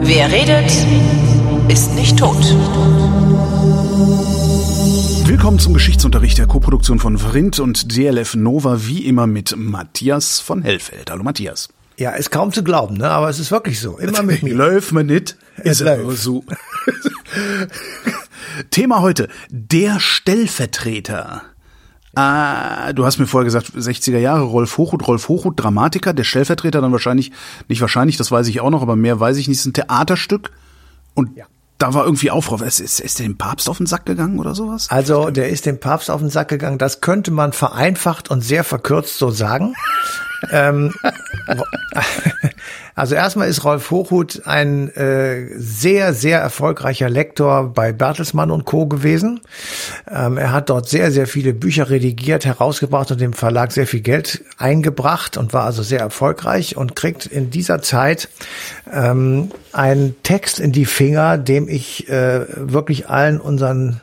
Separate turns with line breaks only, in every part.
Wer redet, ist nicht tot.
Willkommen zum Geschichtsunterricht der Koproduktion von Vrindt und DLF Nova, wie immer mit Matthias von Hellfeld. Hallo Matthias.
Ja, ist kaum zu glauben, ne? aber es ist wirklich so. Immer mit mir.
Läuft mir nicht.
Es
Ist
läuft.
aber so. Thema heute, der Stellvertreter. Ah, du hast mir vorher gesagt, 60er Jahre, Rolf Hochhuth, Rolf Hochhuth, Dramatiker, der Stellvertreter dann wahrscheinlich, nicht wahrscheinlich, das weiß ich auch noch, aber mehr weiß ich nicht, ist ein Theaterstück. Und
Ja.
da war irgendwie Aufruhr. Ist, ist, ist der dem Papst auf den Sack gegangen oder sowas?
Also, der ist dem Papst auf den Sack gegangen. Das könnte man vereinfacht und sehr verkürzt so sagen. Ähm, also erstmal ist Rolf Hochhuth ein äh, sehr, sehr erfolgreicher Lektor bei Bertelsmann und Co. gewesen. Ähm, er hat dort sehr, sehr viele Bücher redigiert, herausgebracht und dem Verlag sehr viel Geld eingebracht und war also sehr erfolgreich und kriegt in dieser Zeit ähm, einen Text in die Finger, dem ich äh, wirklich allen unseren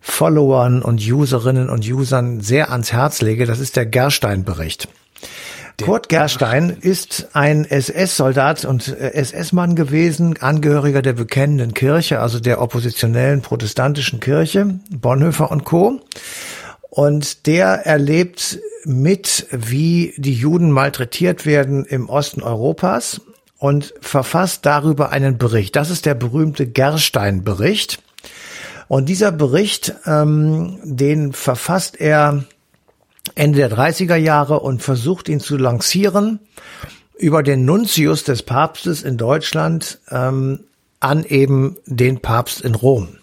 Followern und Userinnen und Usern sehr ans Herz lege. Das ist der Gerstein-Bericht. Kurt Gerstein ist ein SS-Soldat und äh, SS-Mann gewesen, Angehöriger der bekennenden Kirche, also der oppositionellen protestantischen Kirche, Bonhoeffer und Co. Und der erlebt mit, wie die Juden malträtiert werden im Osten Europas und verfasst darüber einen Bericht. Das ist der berühmte Gerstein-Bericht. Und dieser Bericht, ähm, den verfasst er Ende der 30er Jahre und versucht ihn zu lancieren über den Nuntius des Papstes in Deutschland ähm, an eben den Papst in Rom.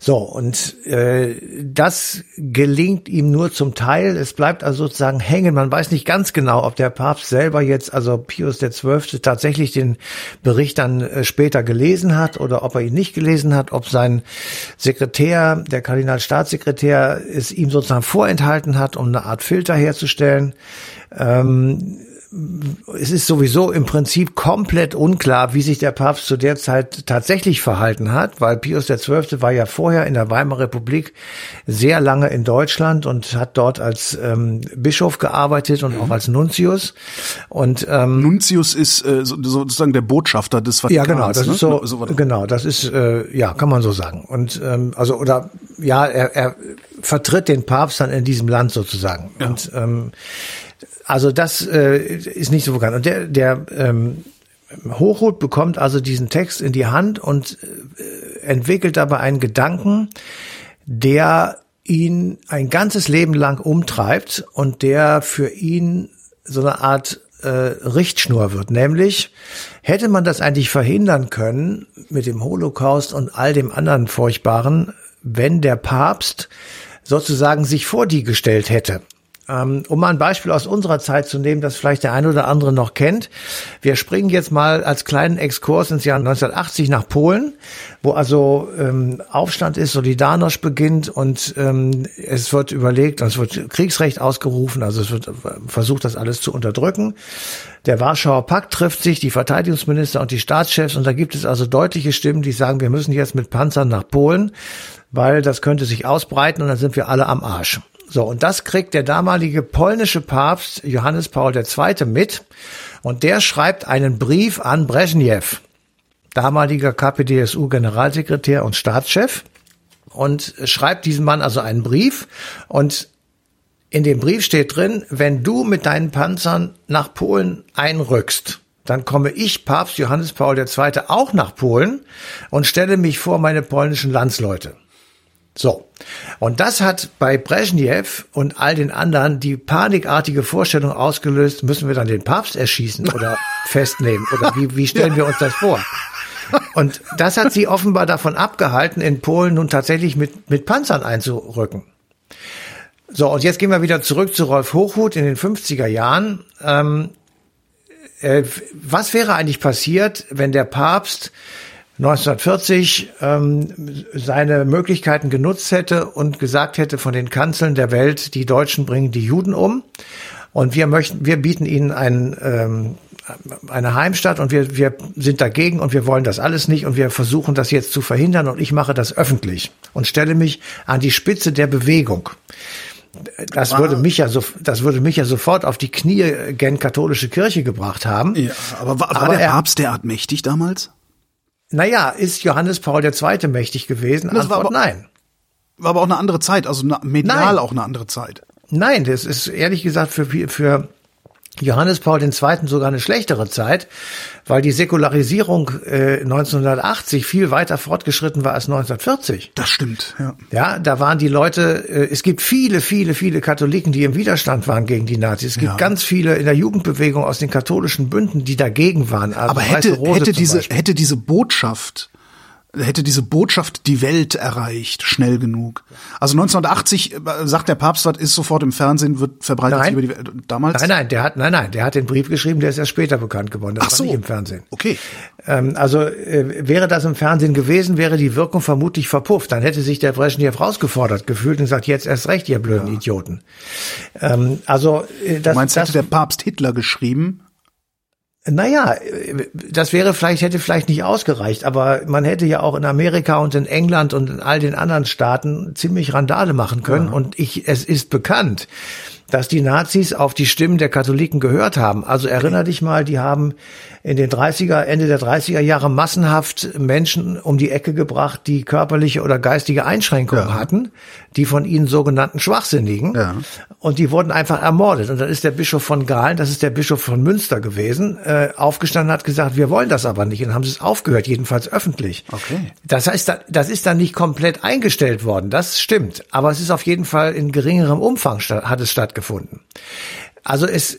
So, und äh, das gelingt ihm nur zum Teil. Es bleibt also sozusagen hängen. Man weiß nicht ganz genau, ob der Papst selber jetzt, also Pius XII., tatsächlich den Bericht dann äh, später gelesen hat oder ob er ihn nicht gelesen hat, ob sein Sekretär, der Kardinalstaatssekretär, es ihm sozusagen vorenthalten hat, um eine Art Filter herzustellen. Ähm, es ist sowieso im Prinzip komplett unklar, wie sich der Papst zu der Zeit tatsächlich verhalten hat, weil Pius XII. war ja vorher in der Weimarer Republik sehr lange in Deutschland und hat dort als ähm, Bischof gearbeitet und auch als Nuntius. Und ähm,
Nuntius ist äh, so, sozusagen der Botschafter des
ja,
Vatikans.
genau, das
ne?
ist so,
so war das.
genau, das ist, äh, ja, kann man so sagen. Und, ähm, also, oder, ja, er, er vertritt den Papst dann in diesem Land sozusagen. Und, ähm, also das äh, ist nicht so bekannt. Und der, der ähm, Hochhuth bekommt also diesen Text in die Hand und äh, entwickelt dabei einen Gedanken, der ihn ein ganzes Leben lang umtreibt und der für ihn so eine Art äh, Richtschnur wird. Nämlich, hätte man das eigentlich verhindern können mit dem Holocaust und all dem anderen Furchtbaren, wenn der Papst sozusagen sich vor die gestellt hätte. Ähm, Um mal ein Beispiel aus unserer Zeit zu nehmen, das vielleicht der eine oder andere noch kennt. Wir springen jetzt mal als kleinen Exkurs ins Jahr 1980 nach Polen, wo also ähm, Aufstand ist, Solidarność beginnt und ähm, es wird überlegt, es wird Kriegsrecht ausgerufen, also es wird versucht, das alles zu unterdrücken. Der Warschauer Pakt trifft sich, die Verteidigungsminister und die Staatschefs und da gibt es also deutliche Stimmen, die sagen, wir müssen jetzt mit Panzern nach Polen, weil das könnte sich ausbreiten und dann sind wir alle am Arsch. So, und das kriegt der damalige polnische Papst Johannes Paul II. mit. Und der schreibt einen Brief an Brezhnev, damaliger KPDSU-Generalsekretär und Staatschef, und schreibt diesem Mann also einen Brief. Und in dem Brief steht drin, wenn du mit deinen Panzern nach Polen einrückst, dann komme ich, Papst Johannes Paul II., auch nach Polen und stelle mich vor meine polnischen Landsleute. So. Und das hat bei Brezhnev und all den anderen die panikartige Vorstellung ausgelöst, müssen wir dann den Papst erschießen oder festnehmen? Oder wie, wie stellen wir uns das vor? Und das hat sie offenbar davon abgehalten, in Polen nun tatsächlich mit, mit Panzern einzurücken. So, und jetzt gehen wir wieder zurück zu Rolf Hochhuth in den 50er Jahren. Ähm, äh, was wäre eigentlich passiert, wenn der Papst 1940 ähm, seine Möglichkeiten genutzt hätte und gesagt hätte von den Kanzeln der Welt, die Deutschen bringen die Juden um und wir möchten, wir bieten ihnen ein, ähm, eine Heimstatt und wir, wir sind dagegen und wir wollen das alles nicht und wir versuchen das jetzt zu verhindern und ich mache das öffentlich und stelle mich an die Spitze der Bewegung. Das würde mich ja so, das würde mich ja sofort auf die Knie gen katholische Kirche gebracht haben.
Ja, aber war, war
Aber
der
er-
Papst derart mächtig damals?
Naja, ist Johannes Paul II. mächtig gewesen?
Das war
Antwort
aber-
nein.
War aber auch eine andere Zeit, also medial
Nein.
auch eine andere Zeit.
Nein, das ist ehrlich gesagt für, für Johannes Paul II. sogar eine schlechtere Zeit, weil die Säkularisierung äh, 1980 viel weiter fortgeschritten war als 1940.
Das stimmt, ja.
Ja, da waren die Leute, äh, es gibt viele, viele, viele Katholiken, die im Widerstand waren gegen die Nazis. Es gibt
Ja.
ganz viele in der Jugendbewegung aus den katholischen Bünden, die dagegen waren. Also
Aber hätte, hätte diese, hätte diese Botschaft, hätte diese Botschaft die Welt erreicht, schnell genug. Also 1980 äh, sagt der Papst, was ist sofort im Fernsehen, wird verbreitet
Nein.
über die Welt. Damals?
Nein, nein, der hat, nein, nein, der hat den Brief geschrieben, der ist erst später bekannt geworden. Das
Ach
war
so.
nicht im Fernsehen.
Okay.
Ähm, also äh, wäre das im Fernsehen gewesen, wäre die Wirkung vermutlich verpufft. Dann hätte sich der Brezhnev rausgefordert gefühlt und gesagt, jetzt erst recht, ihr blöden Idioten. Ähm, also äh, das,
Du meinst,
das,
hätte der Papst Hitler geschrieben?
Naja, das wäre vielleicht, hätte vielleicht nicht ausgereicht, aber man hätte ja auch in Amerika und in England und in all den anderen Staaten ziemlich Randale machen können. Und ich, es ist bekannt, dass die Nazis auf die Stimmen der Katholiken gehört haben. Also erinner dich mal, die haben in den 30er, Ende der 30er Jahre massenhaft Menschen um die Ecke gebracht, die körperliche oder geistige Einschränkungen
Ja.
hatten, die von ihnen sogenannten Schwachsinnigen.
Ja.
Und die wurden einfach ermordet. Und dann ist der Bischof von Galen, das ist der Bischof von Münster gewesen, äh, aufgestanden hat gesagt, wir wollen das aber nicht. Und haben sie es aufgehört, jedenfalls öffentlich.
Okay.
Das heißt, da- das ist dann nicht komplett eingestellt worden, das stimmt. Aber es ist auf jeden Fall in geringerem Umfang hat es stattgefunden. Also es,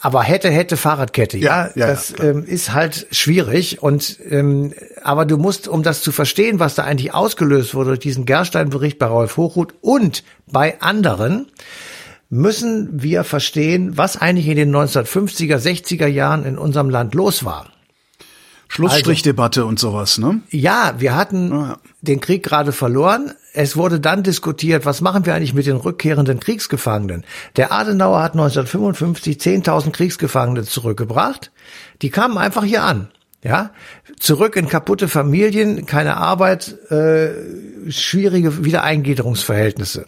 aber hätte, hätte Fahrradkette, ja,
Ja, ja, ja,
das
klar.
ähm, ist halt schwierig. Und ähm, aber du musst, um das zu verstehen, was da eigentlich ausgelöst wurde durch diesen Gerstein-Bericht bei Rolf Hochhuth und bei anderen, müssen wir verstehen, was eigentlich in den 1950er, 60er Jahren in unserem Land los war.
Schlussstrichdebatte und sowas, ne?
Ja, wir hatten
ja.
den Krieg gerade verloren. Es wurde dann diskutiert, was machen wir eigentlich mit den rückkehrenden Kriegsgefangenen? Der Adenauer hat 1955 10.000 Kriegsgefangene zurückgebracht. Die kamen einfach hier an. Ja, zurück in kaputte Familien, keine Arbeit, äh, schwierige Wiedereingliederungsverhältnisse.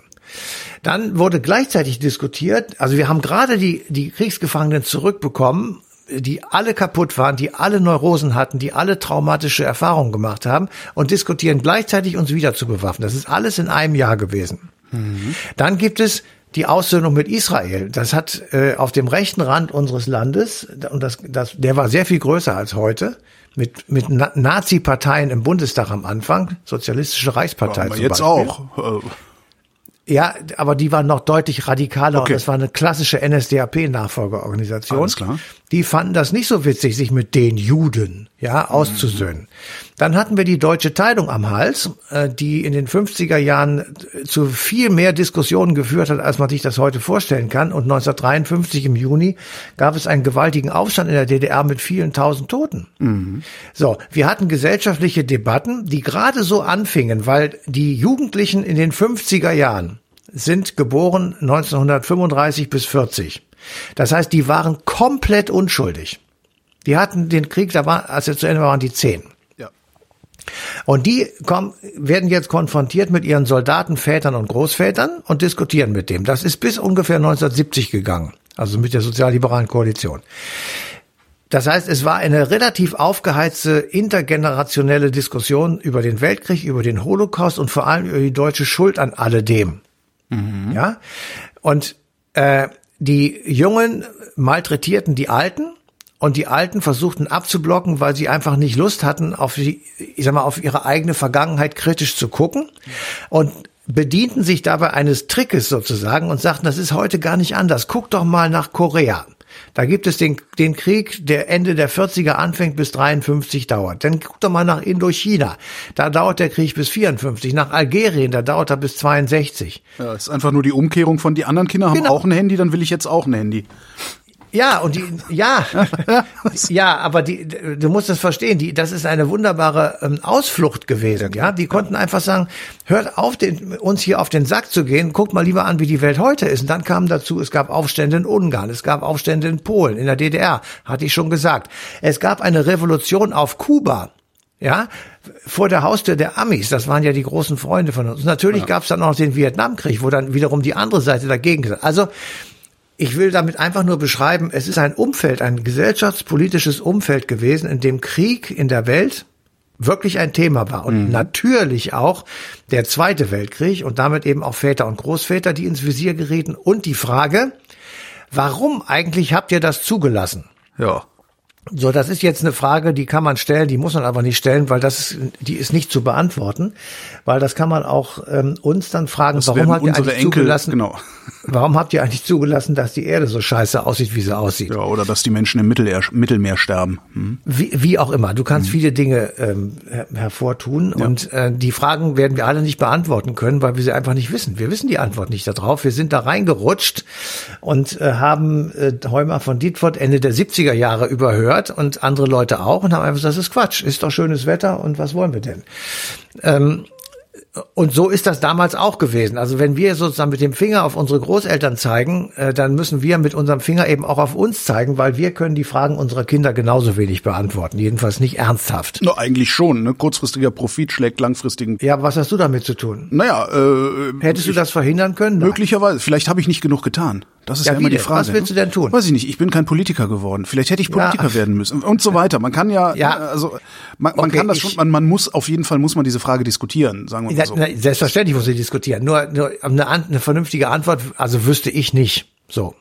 Dann wurde gleichzeitig diskutiert, also wir haben gerade die, die Kriegsgefangenen zurückbekommen, die alle kaputt waren, die alle Neurosen hatten, die alle traumatische Erfahrungen gemacht haben und diskutieren gleichzeitig uns wieder zu bewaffnen. Das ist alles in einem Jahr gewesen. Dann gibt es die Aussöhnung mit Israel. Das hat äh, auf dem rechten Rand unseres Landes, und das, das, der war sehr viel größer als heute, mit, mit Na Nazi-Parteien im Bundestag am Anfang, Sozialistische Reichspartei
Aber
zum
jetzt
Beispiel.
auch. Äh,
Ja, aber die waren noch deutlich radikaler
Okay.
und das war eine klassische NSDAP-Nachfolgeorganisation.
Alles klar.
Die fanden das nicht so witzig, sich mit den Juden ja auszusöhnen. Dann hatten wir die Deutsche Teilung am Hals, äh, die in den 50er Jahren äh, zu viel mehr Diskussionen geführt hat, als man sich das heute vorstellen kann. Und 1953 im Juni gab es einen gewaltigen Aufstand in der DDR mit vielen tausend Toten. So, wir hatten gesellschaftliche Debatten, die gerade so anfingen, weil die Jugendlichen in den 50er Jahren sind geboren 1935 bis 40. Das heißt, die waren komplett unschuldig. Die hatten den Krieg, da war, als er zu Ende war, waren die zehn.
ja.
Und die kommen, werden jetzt konfrontiert mit ihren Soldaten, Vätern und Großvätern und diskutieren mit dem. Das ist bis ungefähr 1970 gegangen, also mit der sozialliberalen Koalition. Das heißt, es war eine relativ aufgeheizte intergenerationelle Diskussion über den Weltkrieg, über den Holocaust und vor allem über die deutsche Schuld an alledem. Ja, und äh, die Jungen malträtierten die Alten und die Alten versuchten abzublocken, weil sie einfach nicht Lust hatten, auf die, ich sag mal, auf ihre eigene Vergangenheit kritisch zu gucken und bedienten sich dabei eines Trickes sozusagen und sagten, das ist heute gar nicht anders. Guck doch mal nach Korea. Da gibt es den, den Krieg, der Ende der 40er anfängt bis 53 dauert. Dann guck doch mal nach Indochina. Da dauert der Krieg bis 54. Nach Algerien, da dauert er bis 62.
Ja, ist einfach nur die Umkehrung von die anderen Kinder haben
Genau.
auch ein Handy, dann will ich jetzt auch ein Handy.
Ja, und die, ja, ja, aber die, du musst das verstehen, die, das ist eine wunderbare ähm, Ausflucht gewesen, ja. Die konnten einfach sagen, hört auf, den, uns hier auf den Sack zu gehen, guckt mal lieber an, wie die Welt heute ist. Und dann kam dazu, es gab Aufstände in Ungarn, es gab Aufstände in Polen, in der DDR, hatte ich schon gesagt. Es gab eine Revolution auf Kuba. Ja, vor der Haustür der Amis, das waren ja die großen Freunde von uns. Natürlich ja. gab es dann auch den Vietnamkrieg, wo dann wiederum die andere Seite dagegen ist. Also ich will damit einfach nur beschreiben, es ist ein Umfeld, ein gesellschaftspolitisches Umfeld gewesen, in dem Krieg in der Welt wirklich ein Thema war. Und mhm. natürlich auch der Zweite Weltkrieg und damit eben auch Väter und Großväter, die ins Visier gerieten. Und die Frage, warum eigentlich habt ihr das zugelassen?
Ja.
So, das ist jetzt eine Frage, die kann man stellen, die muss man aber nicht stellen, weil das ist, die ist nicht zu beantworten, weil das kann man auch ähm, uns dann fragen,
das
warum habt ihr eigentlich
Enkel,
zugelassen,
genau.
warum habt ihr eigentlich zugelassen, dass die Erde so scheiße aussieht, wie sie aussieht?
Ja, oder dass die Menschen im Mittelmeer, Mittelmeer sterben. Hm.
Wie, wie auch immer, du kannst hm. viele Dinge ähm, her hervortun ja. und äh, die Fragen werden wir alle nicht beantworten können, weil wir sie einfach nicht wissen. Wir wissen die Antwort nicht darauf. Wir sind da reingerutscht und äh, haben äh, Heumer von Dietfurt Ende der 70er Jahre überhört gehört und andere Leute auch und haben einfach gesagt, das ist Quatsch, ist doch schönes Wetter und was wollen wir denn? Ähm, und so ist das damals auch gewesen. Also wenn wir sozusagen mit dem Finger auf unsere Großeltern zeigen, äh, dann müssen wir mit unserem Finger eben auch auf uns zeigen, weil wir können die Fragen unserer Kinder genauso wenig beantworten. Jedenfalls nicht ernsthaft.
No, eigentlich schon. Ne? Kurzfristiger Profit schlägt langfristigen.
Ja, was hast du damit zu tun?
Naja, äh,
hättest du das verhindern können?
Möglicherweise. Vielleicht habe ich nicht genug getan. Das ist ja, ja immer die Frage.
Was willst du denn tun?
Weiß ich nicht. Ich bin kein Politiker geworden. Vielleicht hätte ich Politiker ja. werden müssen und so weiter. Man kann ja, ja. also man, man okay, kann das schon. Man, man muss auf jeden Fall muss man diese Frage diskutieren. Sagen wir mal so.
Selbstverständlich muss sie diskutieren. Nur, nur eine, eine vernünftige Antwort, also wüsste ich nicht. So.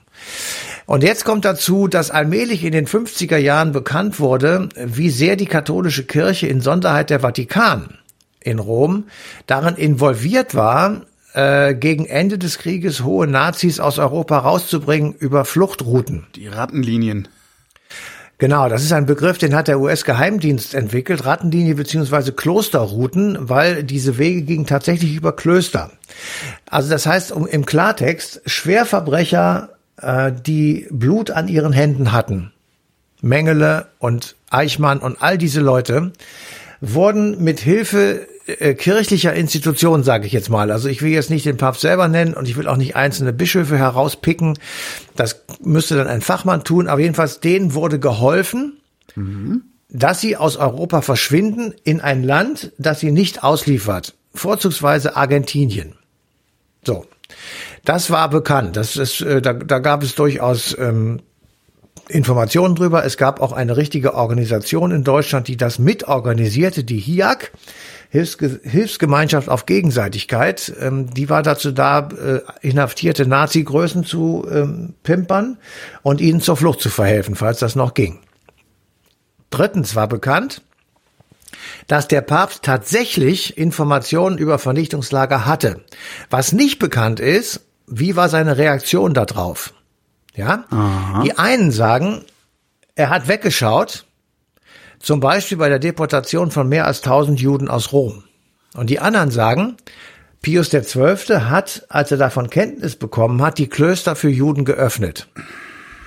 Und jetzt kommt dazu, dass allmählich in den 50er Jahren bekannt wurde, wie sehr die katholische Kirche in Sonderheit der Vatikan in Rom darin involviert war, äh, gegen Ende des Krieges hohe Nazis aus Europa rauszubringen über Fluchtrouten.
Die Rattenlinien.
Genau, das ist ein Begriff, den hat der US-Geheimdienst entwickelt, Rattenlinie beziehungsweise Klosterrouten, weil diese Wege gingen tatsächlich über Klöster. Also das heißt um, im Klartext, Schwerverbrecher, äh, die Blut an ihren Händen hatten, Mengele und Eichmann und all diese Leute, wurden mit Hilfe äh, kirchlicher Institutionen, sage ich jetzt mal. Also ich will jetzt nicht den Papst selber nennen und ich will auch nicht einzelne Bischöfe herauspicken. Das müsste dann ein Fachmann tun. Aber jedenfalls denen wurde geholfen, mhm. dass sie aus Europa verschwinden in ein Land, das sie nicht ausliefert. Vorzugsweise Argentinien. So. Das war bekannt. Das ist, äh, da, da gab es durchaus ähm, Informationen drüber. Es gab auch eine richtige Organisation in Deutschland, die das mitorganisierte, die HIAC. Hilfsge Hilfsgemeinschaft auf Gegenseitigkeit, ähm, die war dazu da, äh, inhaftierte Nazi-Größen zu ähm, pimpern und ihnen zur Flucht zu verhelfen, falls das noch ging. Drittens war bekannt, dass der Papst tatsächlich Informationen über Vernichtungslager hatte. Was nicht bekannt ist, wie war seine Reaktion darauf? Ja? Aha. Die einen sagen, er hat weggeschaut, zum Beispiel bei der Deportation von mehr als 1000 Juden aus Rom. Und die anderen sagen, Pius XII. hat, als er davon Kenntnis bekommen hat, die Klöster für Juden geöffnet.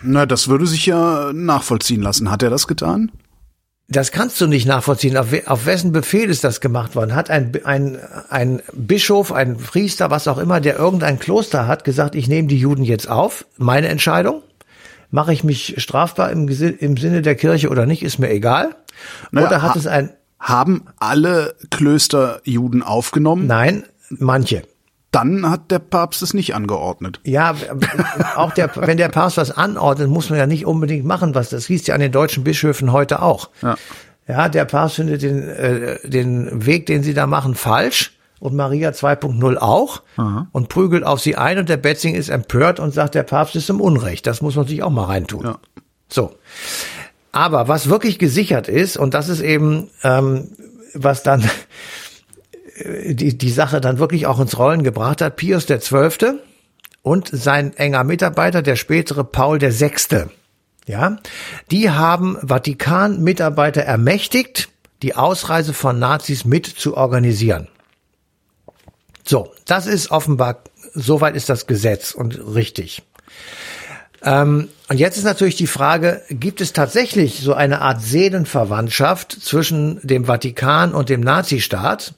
Na, das würde sich ja nachvollziehen lassen. Hat er das getan?
Das kannst du nicht nachvollziehen. Auf, auf wessen Befehl ist das gemacht worden? Hat ein, ein, ein Bischof, ein Priester, was auch immer, der irgendein Kloster hat, gesagt, ich nehme die Juden jetzt auf? Meine Entscheidung? Mache ich mich strafbar im, im Sinne der Kirche oder nicht, ist mir egal.
Naja, oder hat es ein... Haben alle Klöster Juden aufgenommen?
Nein, manche
dann hat der Papst es nicht angeordnet.
Ja, auch der, wenn der Papst was anordnet, muss man ja nicht unbedingt machen, was das hieß ja an den deutschen Bischöfen heute auch. Ja, ja der Papst findet den, äh, den Weg, den sie da machen, falsch und Maria 2.0 auch Aha. und prügelt auf sie ein und der Betzing ist empört und sagt, der Papst ist im Unrecht. Das muss man sich auch mal reintun. Ja. So. Aber was wirklich gesichert ist, und das ist eben, ähm, was dann die, die Sache dann wirklich auch ins Rollen gebracht hat, Pius der Zwölfte und sein enger Mitarbeiter, der spätere Paul der Sechste. Ja, die haben Vatikan-Mitarbeiter ermächtigt, die Ausreise von Nazis mit zu organisieren. So, das ist offenbar, soweit ist das Gesetz und richtig. Ähm, und jetzt ist natürlich die Frage, gibt es tatsächlich so eine Art Seelenverwandtschaft zwischen dem Vatikan und dem Nazistaat?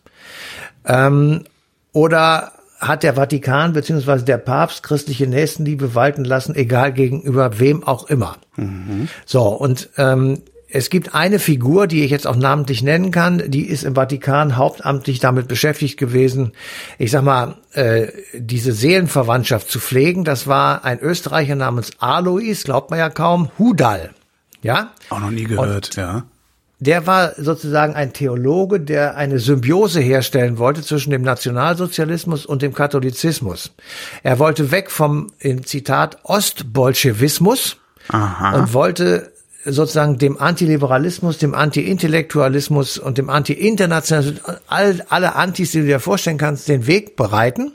Ähm, oder hat der Vatikan beziehungsweise der Papst christliche Nächstenliebe walten lassen, egal gegenüber wem auch immer? Mhm. So, und ähm, es gibt eine Figur, die ich jetzt auch namentlich nennen kann, die ist im Vatikan hauptamtlich damit beschäftigt gewesen, ich sag mal, äh, diese Seelenverwandtschaft zu pflegen. Das war ein Österreicher namens Alois, glaubt man ja kaum, Hudal. Ja?
Auch noch nie gehört, Und ja.
Der war sozusagen ein Theologe, der eine Symbiose herstellen wollte zwischen dem Nationalsozialismus und dem Katholizismus. Er wollte weg vom, im Zitat, Ostbolschewismus
Aha.
und wollte sozusagen dem Antiliberalismus, dem Anti-Intellektualismus und dem Anti-Internationalismus, all, alle Antis, die du dir vorstellen kannst, den Weg bereiten.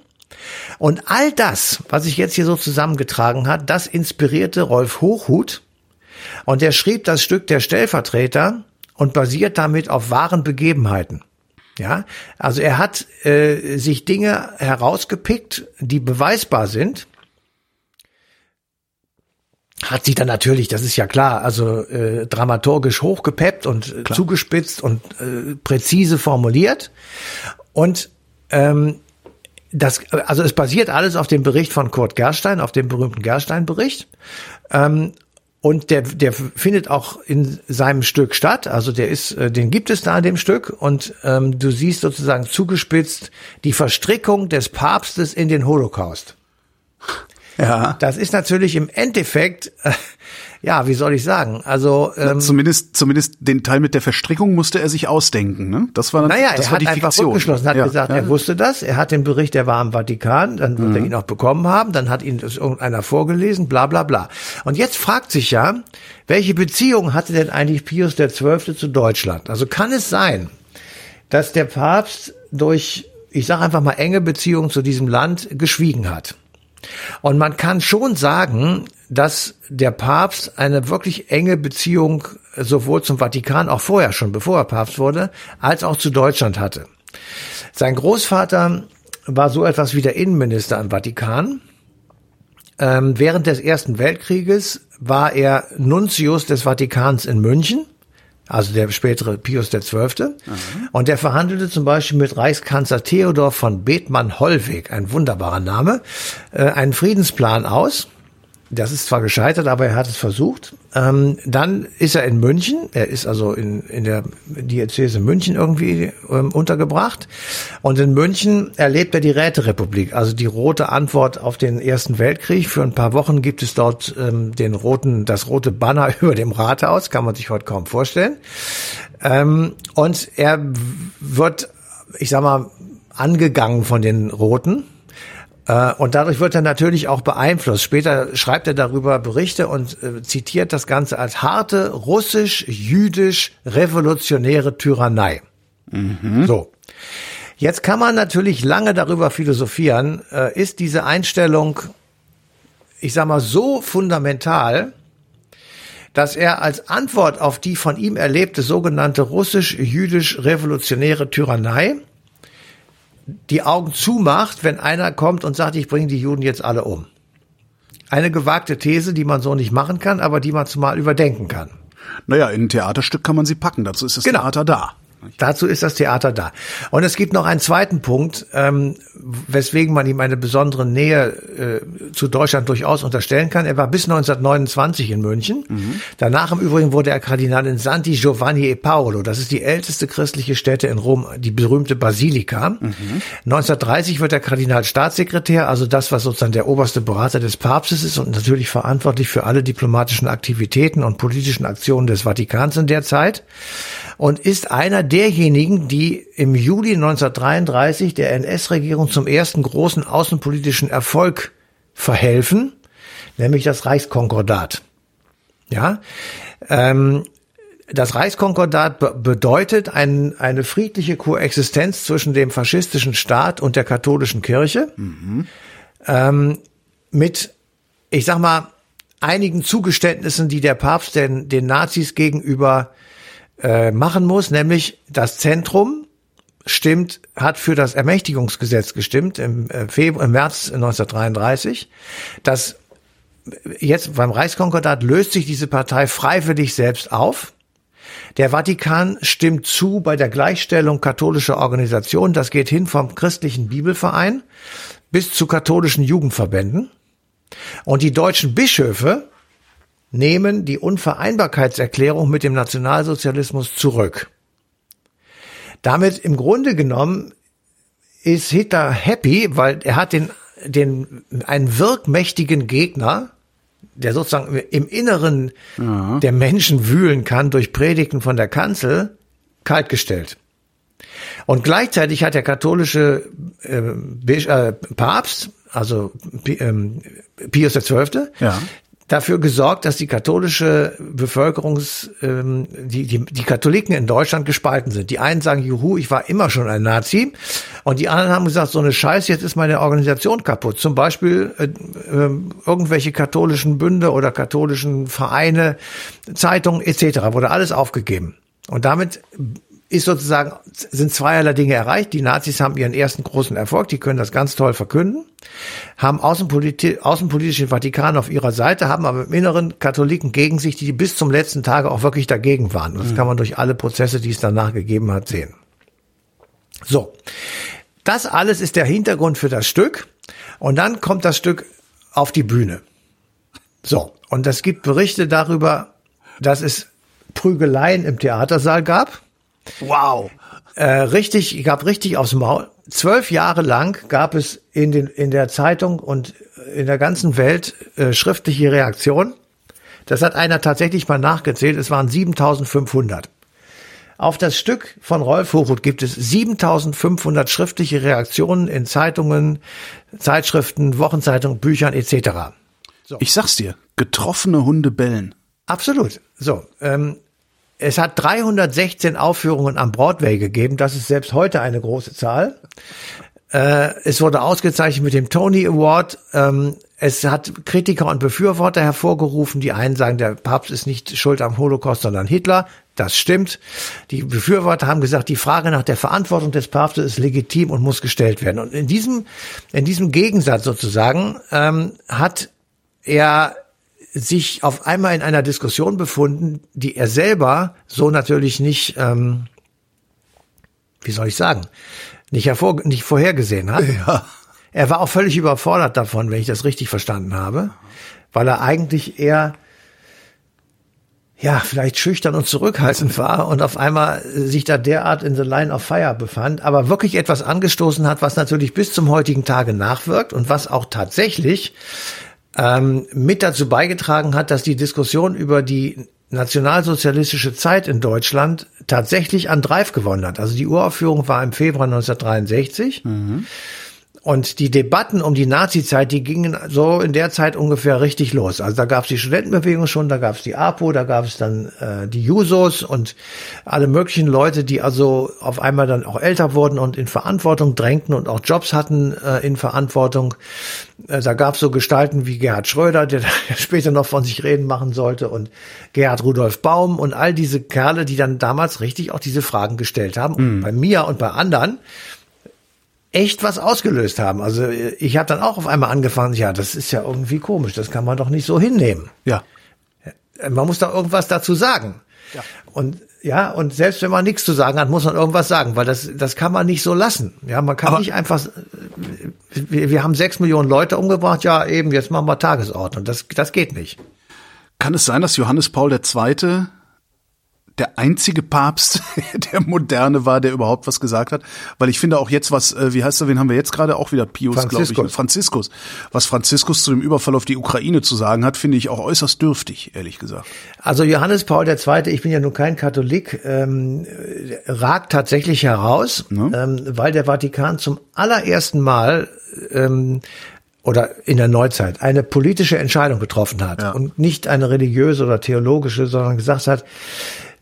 Und all das, was sich jetzt hier so zusammengetragen hat, das inspirierte Rolf Hochhuth. Und er schrieb das Stück Der Stellvertreter und basiert damit auf wahren Begebenheiten. Ja, also er hat äh, sich Dinge herausgepickt, die beweisbar sind hat sich dann natürlich, das ist ja klar, also äh, dramaturgisch hochgepeppt und äh, zugespitzt und äh, präzise formuliert. Und ähm, das, also es basiert alles auf dem Bericht von Kurt Gerstein, auf dem berühmten Gerstein-Bericht. Ähm, und der, der findet auch in seinem Stück statt. Also der ist, äh, den gibt es da in dem Stück. Und ähm, du siehst sozusagen zugespitzt die Verstrickung des Papstes in den Holocaust.
Ja.
Das ist natürlich im Endeffekt, äh, ja, wie soll ich sagen? Also ähm,
zumindest zumindest den Teil mit der Verstrickung musste er sich ausdenken. Ne? Das war
naja,
das
er
war
hat
die
einfach
Fiktion.
rückgeschlossen, hat
ja.
gesagt,
ja.
er wusste das. Er hat den Bericht, der war im Vatikan, dann wird er ihn auch bekommen haben, dann hat ihn das irgendeiner vorgelesen, bla bla bla. Und jetzt fragt sich ja, welche Beziehung hatte denn eigentlich Pius XII. zu Deutschland? Also kann es sein, dass der Papst durch, ich sage einfach mal, enge Beziehungen zu diesem Land geschwiegen hat? Und man kann schon sagen, dass der Papst eine wirklich enge Beziehung sowohl zum Vatikan, auch vorher schon, bevor er Papst wurde, als auch zu Deutschland hatte. Sein Großvater war so etwas wie der Innenminister im Vatikan. Ähm, während des Ersten Weltkrieges war er Nuntius des Vatikans in München also der spätere Pius XII. Und der verhandelte zum Beispiel mit Reichskanzler Theodor von Bethmann-Hollweg, ein wunderbarer Name, äh, einen Friedensplan aus. Das ist zwar gescheitert, aber er hat es versucht. Ähm, dann ist er in München. Er ist also in, in der Diözese München irgendwie ähm, untergebracht. Und in München erlebt er die Räterepublik, also die rote Antwort auf den Ersten Weltkrieg. Für ein paar Wochen gibt es dort ähm, den roten, das rote Banner über dem Rathaus. Kann man sich heute kaum vorstellen. Ähm, und er wird, ich sag mal, angegangen von den Roten. Äh, Und dadurch wird er natürlich auch beeinflusst. Später schreibt er darüber Berichte und äh, zitiert das Ganze als harte russisch-jüdisch-revolutionäre Tyrannei. So. Jetzt kann man natürlich lange darüber philosophieren, äh, ist diese Einstellung, ich sag mal, so fundamental, dass er als Antwort auf die von ihm erlebte sogenannte russisch-jüdisch-revolutionäre Tyrannei die Augen zumacht, wenn einer kommt und sagt, ich bringe die Juden jetzt alle um. Eine gewagte These, die man so nicht machen kann, aber die man zumal überdenken kann.
Naja, in ein Theaterstück kann man sie packen. Dazu ist das
Genau.
Theater da.
Dazu ist das Theater da. Und es gibt noch einen zweiten Punkt, ähm, weswegen man ihm eine besondere Nähe äh, zu Deutschland durchaus unterstellen kann. Er war bis 1929 in München. Danach im Übrigen wurde er Kardinal in Santi Giovanni e Paolo. Das ist die älteste christliche Stätte in Rom, die berühmte Basilika. 1930 wird er Kardinal Staatssekretär, also das, was sozusagen der oberste Berater des Papstes ist und natürlich verantwortlich für alle diplomatischen Aktivitäten und politischen Aktionen des Vatikans in der Zeit und ist einer derjenigen, die im Juli 1933 der NS-Regierung zum ersten großen außenpolitischen Erfolg verhelfen, nämlich das Reichskonkordat. Ja, ähm, das Reichskonkordat be bedeutet ein, eine friedliche Koexistenz zwischen dem faschistischen Staat und der katholischen Kirche ähm, mit, ich sag mal, einigen Zugeständnissen, die der Papst den, den Nazis gegenüber äh, machen muss, nämlich das Zentrum stimmt, hat für das Ermächtigungsgesetz gestimmt im, äh, Februar, im März 1933. Das jetzt beim Reichskonkordat löst sich diese Partei freiwillig selbst auf. Der Vatikan stimmt zu bei der Gleichstellung katholischer Organisationen. Das geht hin vom christlichen Bibelverein bis zu katholischen Jugendverbänden. Und die deutschen Bischöfe nehmen die Unvereinbarkeitserklärung mit dem Nationalsozialismus zurück. Damit im Grunde genommen ist Hitler happy, weil er hat den, den, einen wirkmächtigen Gegner, der sozusagen im Inneren ja. der Menschen wühlen kann durch Predigten von der Kanzel, kaltgestellt. Und gleichzeitig hat der katholische äh, äh, Papst, also ähm, Pius XII., ja dafür gesorgt, dass die katholische Bevölkerungs, ähm, die, die, die Katholiken in Deutschland gespalten sind. Die einen sagen, juhu, ich war immer schon ein Nazi. Und die anderen haben gesagt, so eine Scheiße, jetzt ist meine Organisation kaputt. Zum Beispiel äh, äh, irgendwelche katholischen Bünde oder katholischen Vereine, Zeitungen etc. wurde alles aufgegeben. Und damit ist sozusagen, sind zweierlei Dinge erreicht. Die Nazis haben ihren ersten großen Erfolg, die können das ganz toll verkünden, haben außenpolitisch, außenpolitischen Vatikan auf ihrer Seite, haben aber im Inneren Katholiken gegen sich, die bis zum letzten Tage auch wirklich dagegen waren. Und das kann man durch alle Prozesse, die es danach gegeben hat, sehen. So. Das alles ist der Hintergrund für das Stück. Und dann kommt das Stück auf die Bühne. So. Und es gibt Berichte darüber, dass es Prügeleien im Theatersaal gab
Wow.
Äh, richtig, gab richtig aufs Maul. Zwölf Jahre lang gab es in, den, in der Zeitung und in der ganzen Welt äh, schriftliche Reaktionen. Das hat einer tatsächlich mal nachgezählt. Es waren 7500. Auf das Stück von Rolf Hochhuth gibt es 7500 schriftliche Reaktionen in Zeitungen, Zeitschriften, Wochenzeitungen, Büchern etc.
So. Ich sag's dir, getroffene Hunde bellen.
Absolut. So, ähm, es hat 316 Aufführungen am Broadway gegeben. Das ist selbst heute eine große Zahl. Äh, es wurde ausgezeichnet mit dem Tony Award. Ähm, es hat Kritiker und Befürworter hervorgerufen. Die einen sagen, der Papst ist nicht schuld am Holocaust, sondern Hitler. Das stimmt. Die Befürworter haben gesagt, die Frage nach der Verantwortung des Papstes ist legitim und muss gestellt werden. Und in diesem, in diesem Gegensatz sozusagen ähm, hat er sich auf einmal in einer Diskussion befunden, die er selber so natürlich nicht, ähm, wie soll ich sagen, nicht, hervor, nicht vorhergesehen hat. Ja. Er war auch völlig überfordert davon, wenn ich das richtig verstanden habe, weil er eigentlich eher ja, vielleicht schüchtern und zurückhaltend war und auf einmal sich da derart in the line of fire befand, aber wirklich etwas angestoßen hat, was natürlich bis zum heutigen Tage nachwirkt und was auch tatsächlich ähm, mit dazu beigetragen hat, dass die Diskussion über die nationalsozialistische Zeit in Deutschland tatsächlich an Dreif gewonnen hat. Also die Uraufführung war im Februar 1963. Mhm. Und die Debatten um die Nazi-Zeit, die gingen so in der Zeit ungefähr richtig los. Also da gab es die Studentenbewegung schon, da gab es die APO, da gab es dann äh, die Jusos und alle möglichen Leute, die also auf einmal dann auch älter wurden und in Verantwortung drängten und auch Jobs hatten äh, in Verantwortung. Äh, da gab es so Gestalten wie Gerhard Schröder, der später noch von sich reden machen sollte, und Gerhard Rudolf Baum und all diese Kerle, die dann damals richtig auch diese Fragen gestellt haben. Mhm. bei mir und bei anderen echt was ausgelöst haben. Also ich habe dann auch auf einmal angefangen, ja, das ist ja irgendwie komisch, das kann man doch nicht so hinnehmen.
Ja.
Man muss da irgendwas dazu sagen. Ja. Und ja, und selbst wenn man nichts zu sagen hat, muss man irgendwas sagen, weil das, das kann man nicht so lassen. Ja, man kann Aber nicht einfach, wir, wir haben sechs Millionen Leute umgebracht, ja, eben, jetzt machen wir Tagesordnung. Das, das geht nicht.
Kann es sein, dass Johannes Paul II der einzige Papst der Moderne war, der überhaupt was gesagt hat. Weil ich finde auch jetzt was, äh, wie heißt er, wen haben wir jetzt gerade? Auch wieder Pius, glaube ich. Franziskus. Was Franziskus zu dem Überfall auf die Ukraine zu sagen hat, finde ich auch äußerst dürftig, ehrlich gesagt.
Also Johannes Paul II., ich bin ja nun kein Katholik, ähm, ragt tatsächlich heraus, ne? ähm, weil der Vatikan zum allerersten Mal ähm, oder in der Neuzeit eine politische Entscheidung getroffen hat ja. und nicht eine religiöse oder theologische, sondern gesagt hat,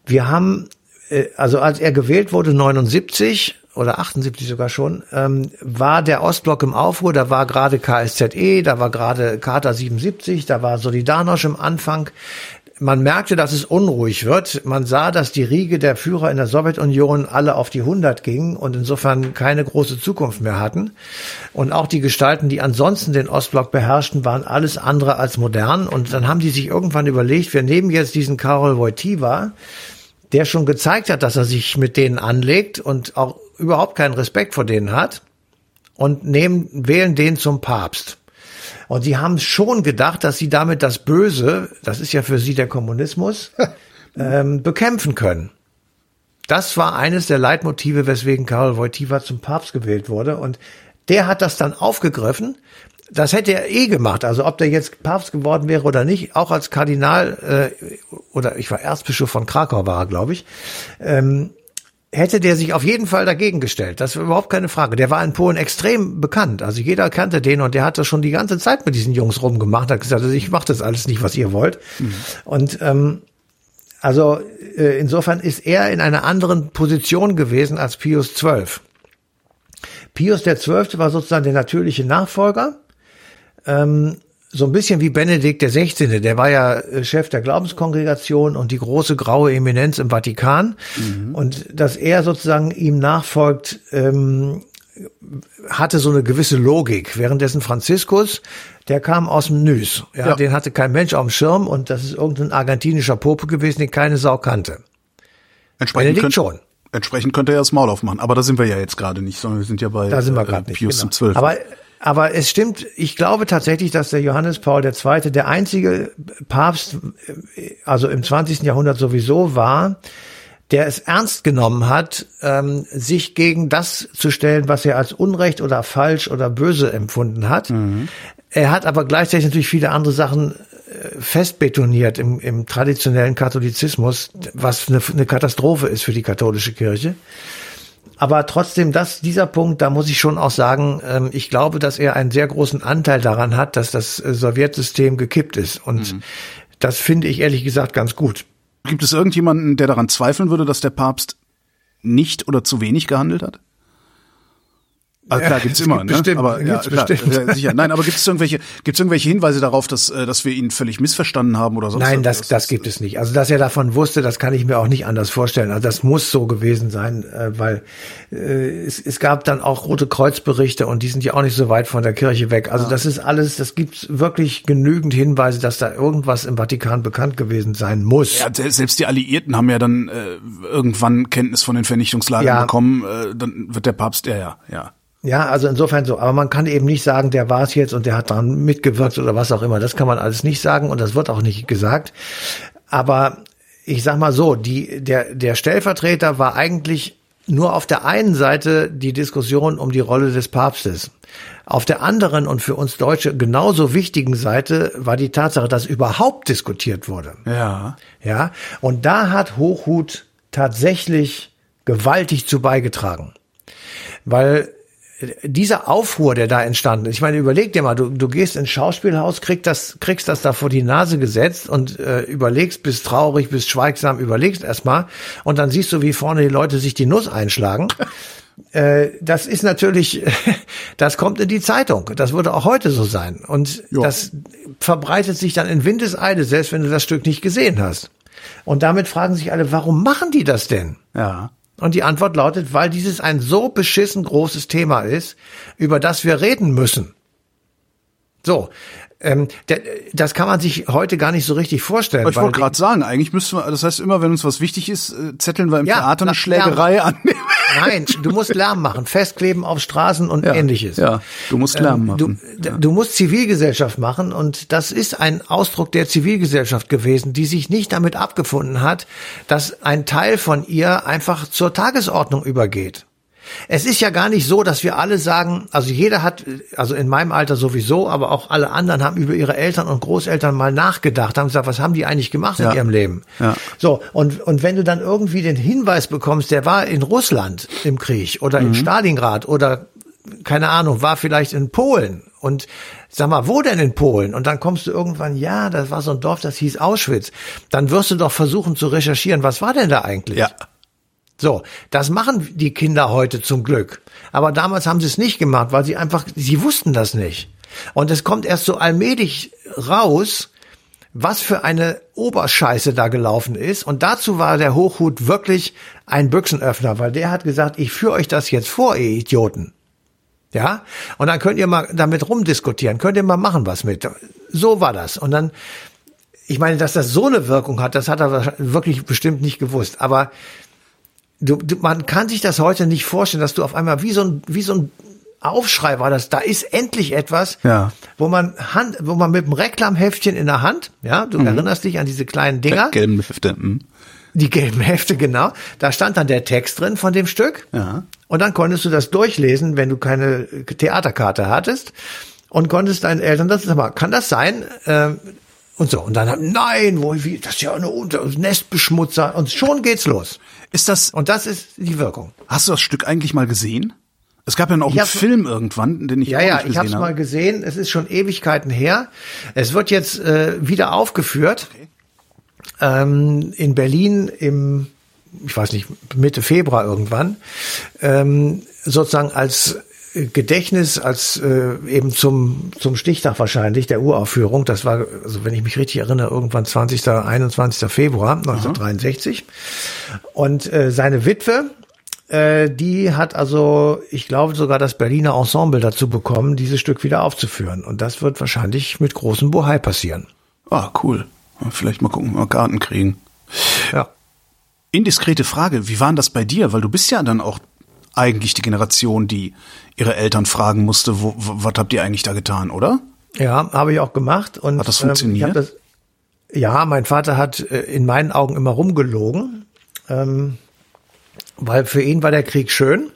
wir haben, äh, also als er gewählt wurde, 79 oder 78 sogar schon, ähm, war der Ostblock im Aufruhr, da war gerade KSZE, da war gerade Charta 77, da war Solidarność im Anfang. Man merkte, dass es unruhig wird. Man sah, dass die Riege der Führer in der Sowjetunion alle auf die 100 gingen und insofern keine große Zukunft mehr hatten. Und auch die Gestalten, die ansonsten den Ostblock beherrschten, waren alles andere als modern. Und dann haben die sich irgendwann überlegt, wir nehmen jetzt diesen Karol Wojtyła, der schon gezeigt hat, dass er sich mit denen anlegt und auch überhaupt keinen Respekt vor denen hat und nehmen, wählen den zum Papst. Und sie haben schon gedacht, dass sie damit das Böse, das ist ja für sie der Kommunismus, ähm, bekämpfen können. Das war eines der Leitmotive, weswegen Karol Wojtyła zum Papst gewählt wurde. Und der hat das dann aufgegriffen. Das hätte er eh gemacht. Also ob der jetzt Papst geworden wäre oder nicht, auch als Kardinal äh, oder ich war Erzbischof von Krakau war glaube ich, ähm, hätte der sich auf jeden Fall dagegen gestellt. Das war überhaupt keine Frage. Der war in Polen extrem bekannt. Also jeder kannte den und der hat das schon die ganze Zeit mit diesen Jungs rumgemacht. Hat gesagt, also ich mache das alles nicht, was ihr wollt. Mhm. Und ähm, also äh, insofern ist er in einer anderen Position gewesen als Pius XII. Pius XII war sozusagen der natürliche Nachfolger. Ähm, so ein bisschen wie Benedikt XVI. Der war ja äh, Chef der Glaubenskongregation und die große graue Eminenz im Vatikan. Mhm. Und dass er sozusagen ihm nachfolgt, ähm, hatte so eine gewisse Logik. Währenddessen Franziskus, der kam aus dem Nüs. Ja, ja, Den hatte kein Mensch auf dem Schirm und das ist irgendein argentinischer Pope gewesen, den keine Sau kannte.
Entsprechend Benedikt schon. Entsprechend könnte er das Maul aufmachen. Aber da sind wir ja jetzt gerade nicht, sondern wir sind ja bei
da sind wir äh, nicht,
Pius genau. 12.
Aber aber es stimmt, ich glaube tatsächlich, dass der Johannes Paul II. der einzige Papst, äh, also im 20. Jahrhundert sowieso war, der es ernst genommen hat, ähm, sich gegen das zu stellen, was er als Unrecht oder falsch oder böse empfunden hat. Mhm. Er hat aber gleichzeitig natürlich viele andere Sachen äh, festbetoniert im, im traditionellen Katholizismus, was eine, eine Katastrophe ist für die katholische Kirche. Aber trotzdem, das, dieser Punkt, da muss ich schon auch sagen, ähm, ich glaube, dass er einen sehr großen Anteil daran hat, dass das äh, Sowjetsystem gekippt ist. Und mhm. das finde ich ehrlich gesagt ganz gut.
Gibt es irgendjemanden, der daran zweifeln würde, dass der Papst nicht oder zu wenig gehandelt hat? Also klar, gibt's immer,
gibt ne? Bestimmt,
aber ja, klar, sicher. Nein, aber gibt es irgendwelche, gibt's irgendwelche Hinweise darauf, dass, äh, dass wir ihn völlig missverstanden haben oder so?
Nein, das, das, das gibt es nicht. Also dass er davon wusste, das kann ich mir auch nicht anders vorstellen. Also das muss so gewesen sein, äh, weil äh, es, es gab dann auch rote Kreuzberichte und die sind ja auch nicht so weit von der Kirche weg. Also ja. das ist alles, das gibt wirklich genügend Hinweise, dass da irgendwas im Vatikan bekannt gewesen sein muss.
Ja, selbst die Alliierten haben ja dann äh, irgendwann Kenntnis von den Vernichtungslagern ja. bekommen. Äh, dann wird der Papst, ja, ja, ja.
Ja, also insofern so. Aber man kann eben nicht sagen, der war es jetzt und der hat daran mitgewirkt oder was auch immer. Das kann man alles nicht sagen und das wird auch nicht gesagt. Aber ich sag mal so, die, der, der Stellvertreter war eigentlich nur auf der einen Seite die Diskussion um die Rolle des Papstes. Auf der anderen und für uns Deutsche genauso wichtigen Seite war die Tatsache, dass überhaupt diskutiert wurde.
Ja.
Ja. Und da hat Hochhut tatsächlich gewaltig zu beigetragen. Weil dieser Aufruhr, der da entstanden ist, ich meine, überleg dir mal, du, du gehst ins Schauspielhaus, kriegst das, kriegst das da vor die Nase gesetzt und äh, überlegst, bist traurig, bist schweigsam, überlegst erstmal und dann siehst du, wie vorne die Leute sich die Nuss einschlagen. äh, das ist natürlich, das kommt in die Zeitung. Das würde auch heute so sein. Und jo. das verbreitet sich dann in Windeseile, selbst wenn du das Stück nicht gesehen hast. Und damit fragen sich alle, warum machen die das denn?
Ja.
Und die Antwort lautet, weil dieses ein so beschissen großes Thema ist, über das wir reden müssen. So, ähm, das kann man sich heute gar nicht so richtig vorstellen.
ich wollte gerade sagen, eigentlich müssen wir, das heißt immer, wenn uns was wichtig ist, äh, zetteln wir im ja, Theater eine Schlägerei an.
Nein, du musst Lärm machen, festkleben auf Straßen und
ja,
ähnliches.
Ja, du musst Lärm machen.
Ähm, du, ja. du musst Zivilgesellschaft machen und das ist ein Ausdruck der Zivilgesellschaft gewesen, die sich nicht damit abgefunden hat, dass ein Teil von ihr einfach zur Tagesordnung übergeht. Es ist ja gar nicht so, dass wir alle sagen, also jeder hat, also in meinem Alter sowieso, aber auch alle anderen haben über ihre Eltern und Großeltern mal nachgedacht, haben gesagt, was haben die eigentlich gemacht ja. in ihrem Leben? Ja. So, und, und wenn du dann irgendwie den Hinweis bekommst, der war in Russland im Krieg oder mhm. in Stalingrad oder keine Ahnung, war vielleicht in Polen und sag mal, wo denn in Polen? Und dann kommst du irgendwann, ja, das war so ein Dorf, das hieß Auschwitz. Dann wirst du doch versuchen zu recherchieren, was war denn da eigentlich?
Ja.
So, das machen die Kinder heute zum Glück. Aber damals haben sie es nicht gemacht, weil sie einfach, sie wussten das nicht. Und es kommt erst so allmählich raus, was für eine Oberscheiße da gelaufen ist. Und dazu war der Hochhut wirklich ein Büchsenöffner, weil der hat gesagt, ich führe euch das jetzt vor, ihr Idioten. Ja? Und dann könnt ihr mal damit rumdiskutieren, könnt ihr mal machen was mit. So war das. Und dann, ich meine, dass das so eine Wirkung hat, das hat er wirklich bestimmt nicht gewusst. Aber Du, du, man kann sich das heute nicht vorstellen, dass du auf einmal wie so ein, wie so ein Aufschrei war das. Da ist endlich etwas,
Ja.
wo man Hand, wo man mit dem Reklamheftchen in der Hand, ja, du erinnerst dich an diese kleinen Dinger,
Gelben Hefte. hm.
die gelben Hefte, genau. Da stand dann der Text drin von dem Stück.
Ja.
Und dann konntest du das durchlesen, wenn du keine Theaterkarte hattest. Und konntest deinen Eltern das, sag mal, kann das sein? Ähm, und so. Und dann haben, nein, wo, wie, das ist ja eine Unter Nestbeschmutzer. Und schon geht's los.
Ist das,
Und das ist die Wirkung.
hast du das Stück eigentlich mal gesehen? Es gab ja noch
Ich
einen Film irgendwann, den ich
Ja,
auch
ja,
nicht
ich habe
gesehen
es
habe.
mal gesehen. Es ist schon Ewigkeiten her. Es wird jetzt äh, wieder aufgeführt ähm, in Berlin im, ich weiß nicht, Mitte Februar irgendwann, ähm, sozusagen als Gedächtnis, als äh, eben zum zum Stichtag wahrscheinlich der Uraufführung. Das war, also wenn ich mich richtig erinnere, irgendwann 20. 21. Februar 1963. Und äh, seine Witwe, äh, die hat also, ich glaube sogar das Berliner Ensemble dazu bekommen, dieses Stück wieder aufzuführen. Und das wird wahrscheinlich mit großem Bohai passieren.
Ah, cool. Vielleicht mal gucken, mal Karten kriegen.
Ja.
Indiskrete Frage, wie war denn das bei dir? Weil du bist ja dann auch eigentlich die Generation, die ihre Eltern fragen musste, wo, was habt ihr eigentlich da getan, oder?
Ja, habe ich auch gemacht. Und,
Hat das
ähm,
funktioniert?
das, ja, mein Vater hat äh, in meinen Augen immer rumgelogen, ähm, weil für ihn war der Krieg schön.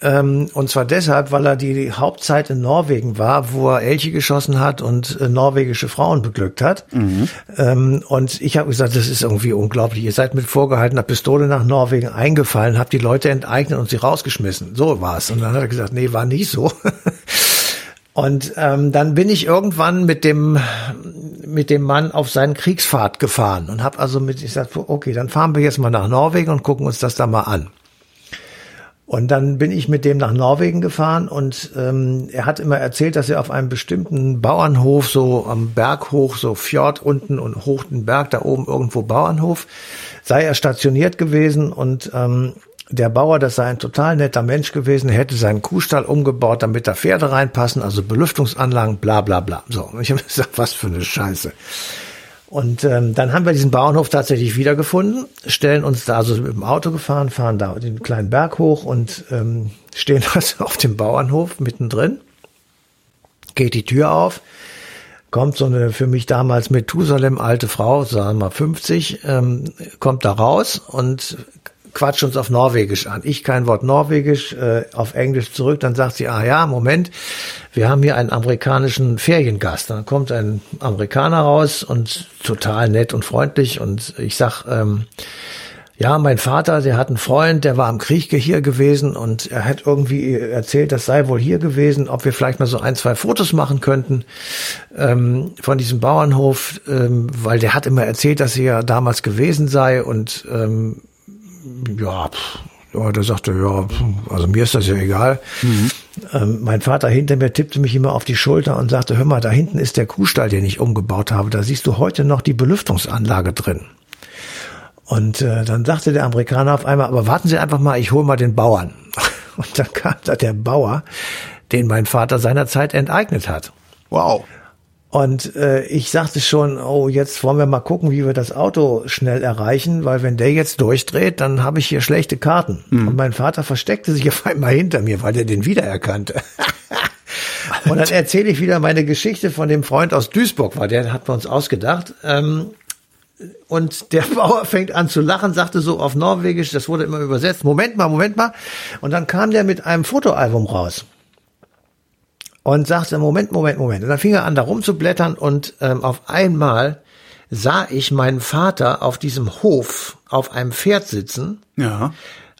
Ähm, und zwar deshalb, weil er die Hauptzeit in Norwegen war, wo er Elche geschossen hat und äh, norwegische Frauen beglückt hat. Ähm, und ich habe gesagt, das ist irgendwie unglaublich. Ihr seid mit vorgehaltener Pistole nach Norwegen eingefallen, habt die Leute enteignet und sie rausgeschmissen. So war's. Und dann hat er gesagt, nee, war nicht so. Und ähm, dann bin ich irgendwann mit dem mit dem Mann auf seinen Kriegsfahrt gefahren und habe also mit ich sagte, okay, dann fahren wir jetzt mal nach Norwegen und gucken uns das da mal an. Und dann bin ich mit dem nach Norwegen gefahren und ähm, er hat immer erzählt, dass er auf einem bestimmten Bauernhof, so am Berg hoch, so Fjord unten und hoch den Berg, da oben irgendwo Bauernhof, sei er stationiert gewesen und ähm, der Bauer, das sei ein total netter Mensch gewesen, hätte seinen Kuhstall umgebaut, damit da Pferde reinpassen, also Belüftungsanlagen, bla bla bla. So, ich habe gesagt, was für eine Scheiße. Und ähm, dann haben wir diesen Bauernhof tatsächlich wiedergefunden, stellen uns da also mit dem Auto gefahren, fahren da den kleinen Berg hoch und ähm, stehen also auf dem Bauernhof mittendrin. Geht die Tür auf, kommt so eine für mich damals Methusalem alte Frau, sagen wir mal 50, ähm, kommt da raus und quatscht uns auf Norwegisch an. Ich kein Wort Norwegisch, äh, auf Englisch zurück. Dann sagt sie, ah ja, Moment, wir haben hier einen amerikanischen Feriengast. Dann kommt ein Amerikaner raus und total nett und freundlich. Und ich sag, ähm, ja, mein Vater, der hat einen Freund, der war im Krieg hier gewesen und er hat irgendwie erzählt, das sei wohl hier gewesen, ob wir vielleicht mal so ein, zwei Fotos machen könnten ähm, von diesem Bauernhof, ähm, weil der hat immer erzählt, dass er ja damals gewesen sei und ähm, ja, ja, der sagte, ja, also mir ist das ja egal. Ähm, mein Vater hinter mir tippte mich immer auf die Schulter und sagte, hör mal, da hinten ist der Kuhstall, den ich umgebaut habe. Da siehst du heute noch die Belüftungsanlage drin. Und äh, dann sagte der Amerikaner auf einmal, aber warten Sie einfach mal, ich hole mal den Bauern. Und dann kam da der Bauer, den mein Vater seinerzeit enteignet hat.
Wow.
Und äh, ich sagte schon, oh, jetzt wollen wir mal gucken, wie wir das Auto schnell erreichen, weil wenn der jetzt durchdreht, dann habe ich hier schlechte Karten. Und mein Vater versteckte sich auf einmal hinter mir, weil er den wiedererkannte. Und dann erzähle ich wieder meine Geschichte von dem Freund aus Duisburg, weil der hat bei uns ausgedacht. Ähm, und der Bauer fängt an zu lachen, sagte so auf Norwegisch, das wurde immer übersetzt, Moment mal, Moment mal. Und dann kam der mit einem Fotoalbum raus und sagte, Moment, Moment, Moment. Und dann fing er an, da rumzublättern und ähm, auf einmal sah ich meinen Vater auf diesem Hof auf einem Pferd sitzen,
Ja.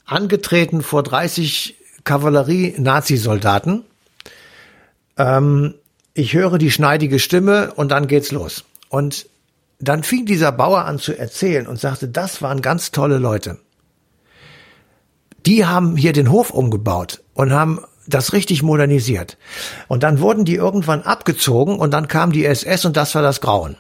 angetreten vor 30 Kavallerie-Nazi-Soldaten. Ähm, ich höre die schneidige Stimme und dann geht's los. Und dann fing dieser Bauer an zu erzählen und sagte, das waren ganz tolle Leute. Die haben hier den Hof umgebaut und haben das richtig modernisiert. Und dann wurden die irgendwann abgezogen und dann kam die SS und das war das Grauen.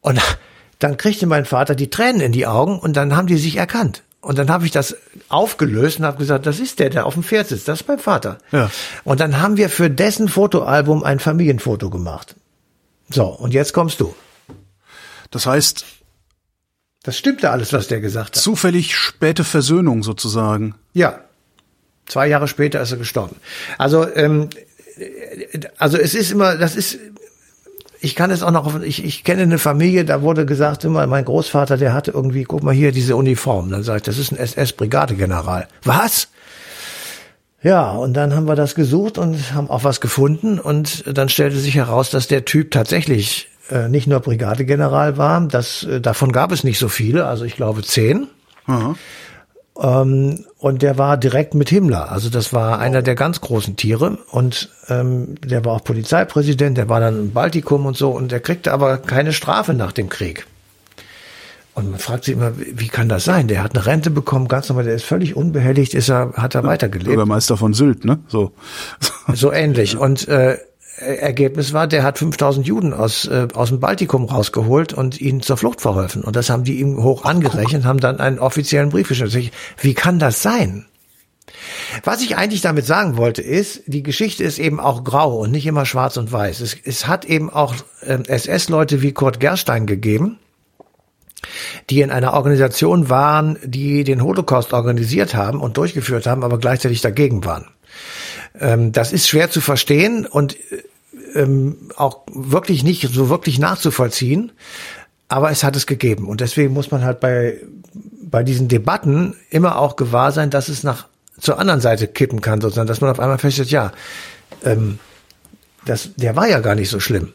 Und dann kriegte mein Vater die Tränen in die Augen und dann haben die sich erkannt. Und dann habe ich das aufgelöst und habe gesagt, das ist der, der auf dem Pferd sitzt, das ist mein Vater.
Ja.
Und dann haben wir für dessen Fotoalbum ein Familienfoto gemacht. So, und jetzt kommst du.
Das heißt,
Das stimmte alles, was der gesagt hat.
zufällig späte Versöhnung sozusagen.
Ja. Zwei Jahre später ist er gestorben. Also, ähm, also es ist immer, das ist, ich kann es auch noch, ich, ich kenne eine Familie, da wurde gesagt immer, mein Großvater, der hatte irgendwie, guck mal hier, diese Uniform. Dann sage ich, das ist ein SS-Brigadegeneral. Was? Ja, und dann haben wir das gesucht und haben auch was gefunden und dann stellte sich heraus, dass der Typ tatsächlich äh, nicht nur Brigadegeneral war, das, äh, davon gab es nicht so viele, also ich glaube zehn. Mhm. Ähm, und der war direkt mit Himmler. Also das war einer der ganz großen Tiere. Und ähm, der war auch Polizeipräsident, der war dann im Baltikum und so. Und der kriegte aber keine Strafe nach dem Krieg. Und man fragt sich immer, wie kann das sein? Der hat eine Rente bekommen, ganz normal, der ist völlig unbehelligt, ist er, hat er weitergelebt.
Bürgermeister von Sylt, ne? So.
So ähnlich. Und äh, Ergebnis war, der hat 5000 Juden aus, äh, aus dem Baltikum rausgeholt und ihnen zur Flucht verholfen. Und das haben die ihm hoch angerechnet, haben dann einen offiziellen Brief geschrieben. Wie kann das sein? Was ich eigentlich damit sagen wollte, ist, die Geschichte ist eben auch grau und nicht immer schwarz und weiß. Es, es hat eben auch äh, SS-Leute wie Kurt Gerstein gegeben, die in einer Organisation waren, die den Holocaust organisiert haben und durchgeführt haben, aber gleichzeitig dagegen waren. Ähm, das ist schwer zu verstehen und ähm, auch wirklich nicht so wirklich nachzuvollziehen. Aber es hat es gegeben. Und deswegen muss man halt bei, bei diesen Debatten immer auch gewahr sein, dass es nach zur anderen Seite kippen kann, sozusagen, dass man auf einmal feststellt, ja, ähm, das, der war ja gar nicht so schlimm.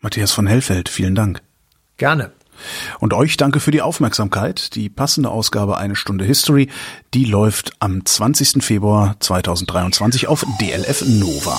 Matthias von Hellfeld, vielen Dank.
Gerne.
Und euch danke für die Aufmerksamkeit. Die passende Ausgabe Eine Stunde History, die läuft am 20. Februar 2023 auf DLF Nova.